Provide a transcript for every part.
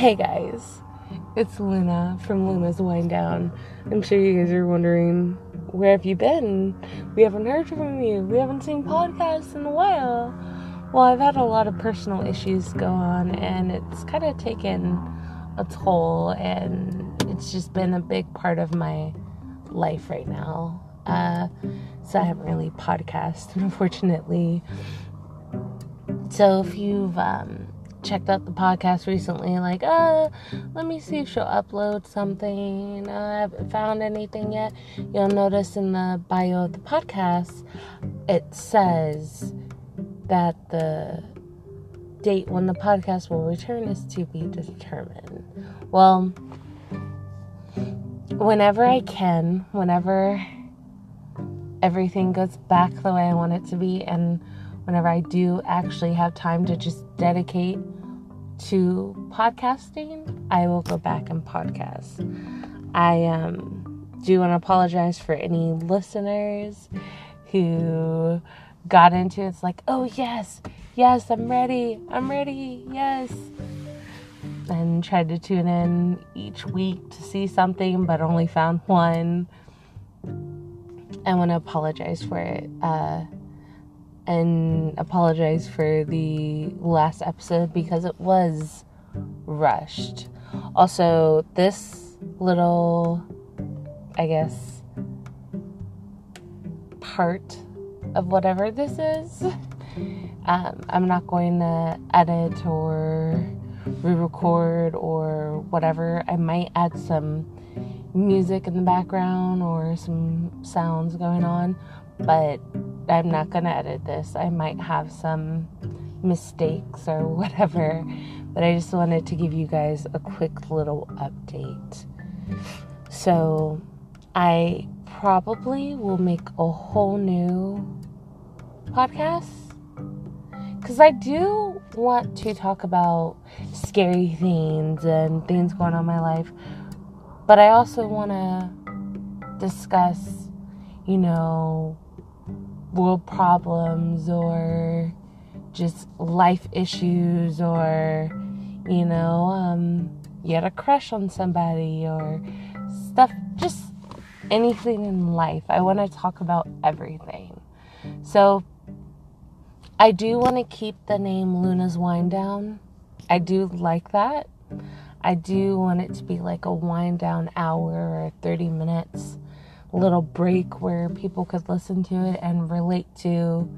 Hey guys, it's Luna from Luna's Wind Down. I'm sure you guys are wondering where have you been? We haven't heard from you. We haven't seen podcasts in a while. Well, I've had a lot of personal issues go on, and it's kind of taken a toll, and it's just been a big part of my life right now. Uh, so I haven't really podcast, unfortunately. So if you've um, checked out the podcast recently, like, uh, let me see if she'll upload something. I haven't found anything yet. You'll notice in the bio of the podcast, it says that the date when the podcast will return is to be determined. Well, whenever I can, whenever everything goes back the way I want it to be, and whenever I do actually have time to just dedicate to podcasting, I will go back and podcast. I um, do want to apologize for any listeners who got into it. It's like, oh, yes, yes, I'm ready, I'm ready, yes. And tried to tune in each week to see something, but only found one. I want to apologize for it. Uh, and apologize for the last episode because it was rushed. Also, this little, I guess, part of whatever this is, um, I'm not going to edit or re record or whatever. I might add some music in the background or some sounds going on, but I'm not going to edit this. I might have some mistakes or whatever, but I just wanted to give you guys a quick little update. So, I probably will make a whole new podcast because I do want to talk about scary things and things going on in my life, but I also want to discuss, you know, world problems or just life issues or you know um, you had a crush on somebody or stuff just anything in life. I want to talk about everything. So i do want to keep the name luna's wind down. I do like that. I do want it to be like a wind down hour or 30 minutes little break where people could listen to it and relate to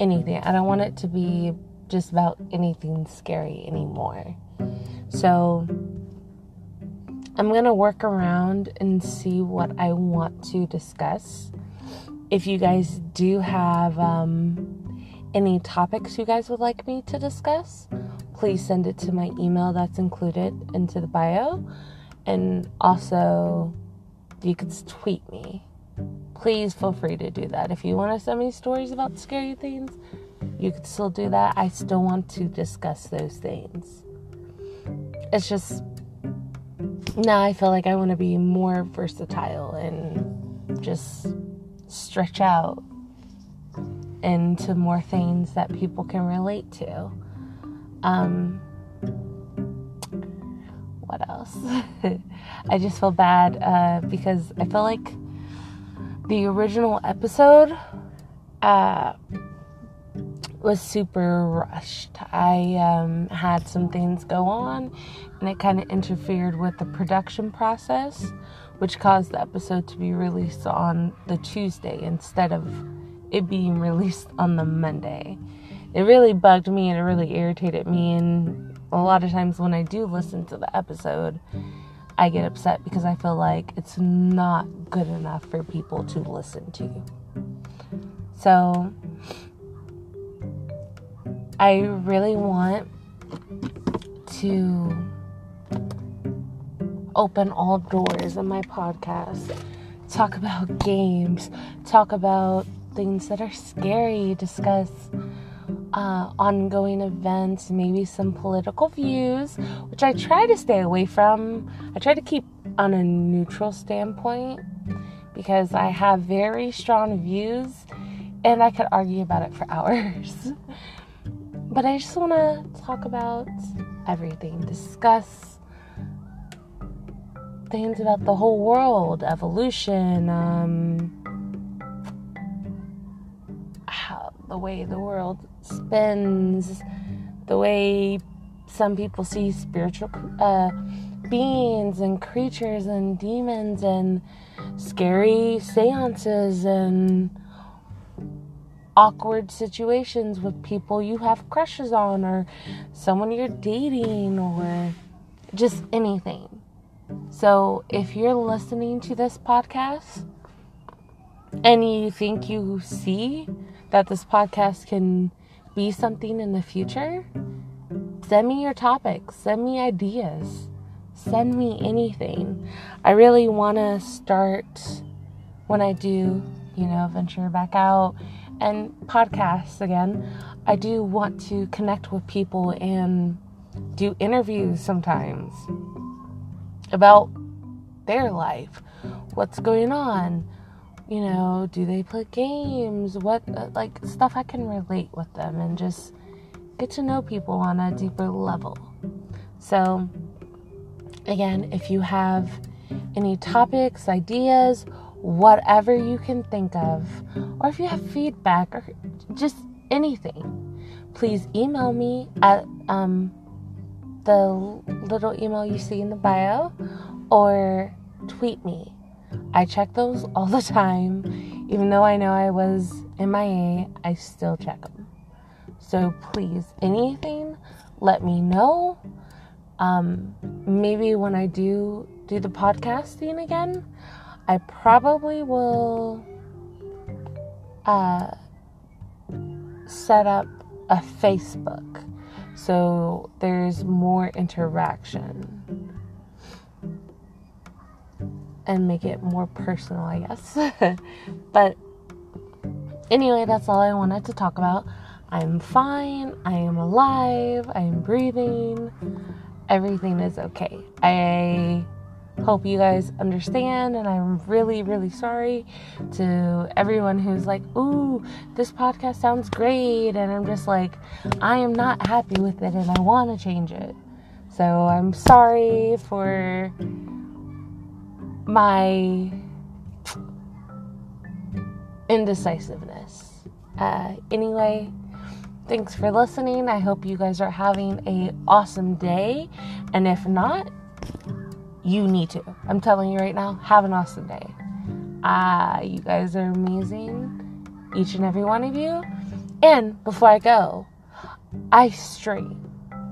anything. I don't want it to be just about anything scary anymore. So I'm going to work around and see what I want to discuss. If you guys do have um, any topics you guys would like me to discuss, please send it to my email that's included into the bio. And also, you can tweet me. Please feel free to do that. If you want to send me stories about scary things, you could still do that. I still want to discuss those things. It's just now I feel like I want to be more versatile and just stretch out into more things that people can relate to. Um, else? I just feel bad uh, because I feel like the original episode uh, was super rushed. I um, had some things go on, and it kind of interfered with the production process, which caused the episode to be released on the Tuesday instead of it being released on the Monday. It really bugged me and it really irritated me, and a lot of times when I do listen to the episode, I get upset because I feel like it's not good enough for people to listen to. So, I really want to open all doors in my podcast, talk about games, talk about things that are scary, discuss uh, ongoing events, maybe some political views, which I try to stay away from. I try to keep on a neutral standpoint because I have very strong views and I could argue about it for hours. but I just want to talk about everything, discuss things about the whole world, evolution, um, how the way the world spins, the way some people see spiritual uh, beings and creatures and demons and scary seances and awkward situations with people you have crushes on or someone you're dating or just anything. So, if you're listening to this podcast and you think you see that this podcast can be something in the future, send me your topics, send me ideas, send me anything. I really want to start when I do, you know, venture back out and podcasts again. I do want to connect with people and do interviews sometimes about their life, what's going on. You know, do they play games? What, uh, like, stuff I can relate with them and just get to know people on a deeper level. So, again, if you have any topics, ideas, whatever you can think of, or if you have feedback or just anything, please email me at um, the little email you see in the bio or tweet me. I check those all the time. Even though I know I was MIA, I still check them. So please, anything, let me know. Um, maybe when I do do the podcasting again, I probably will uh, set up a Facebook so there's more interaction and make it more personal, I guess. but anyway, that's all I wanted to talk about. I'm fine. I am alive. I am breathing. Everything is okay. I hope you guys understand and i'm really really sorry to everyone who's like ooh this podcast sounds great and i'm just like i am not happy with it and i want to change it so i'm sorry for my indecisiveness uh, anyway thanks for listening i hope you guys are having a awesome day and if not you need to. I'm telling you right now, have an awesome day. Ah, you guys are amazing, each and every one of you. And before I go, I stream.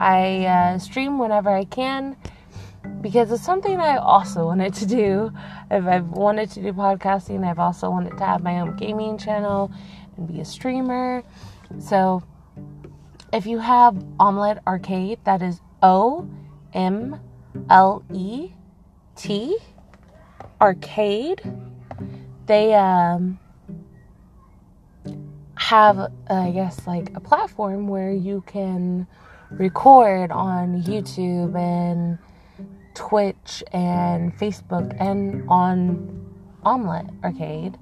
I uh, stream whenever I can because it's something I also wanted to do. If I've wanted to do podcasting, I've also wanted to have my own gaming channel and be a streamer. So if you have Omlet Arcade, that is O M L E T Arcade. They um, have, I guess, like a platform where you can record on YouTube and Twitch and Facebook and on Omlet Arcade.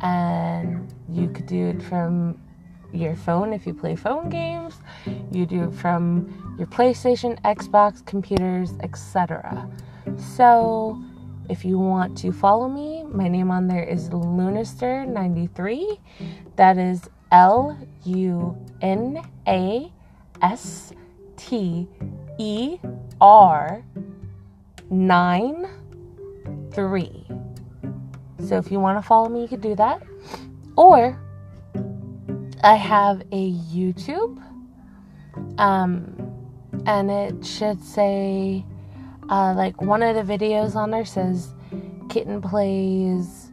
And you could do it from your phone if you play phone games. You do it from your PlayStation, Xbox, computers, etc. So, if you want to follow me, my name on there is Lunaster93. That is L U N A S T E R 9 3. So, if you want to follow me, you could do that. Or, I have a YouTube. Um, and it should say uh, like one of the videos on there says kitten plays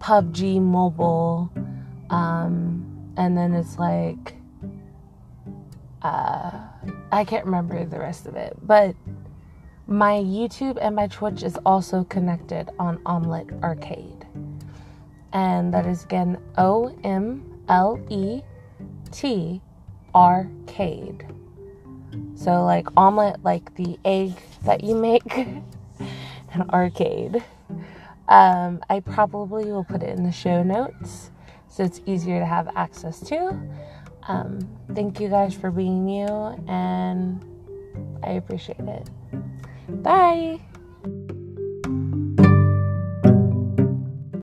PUBG mobile, um, and then it's like uh, I can't remember the rest of it, but my YouTube and my Twitch is also connected on Omlet Arcade, and that is again O M L E T Arcade. So, like omelet, like the egg that you make, an arcade. Um, I probably will put it in the show notes so it's easier to have access to. Um, thank you guys for being you, and I appreciate it. Bye.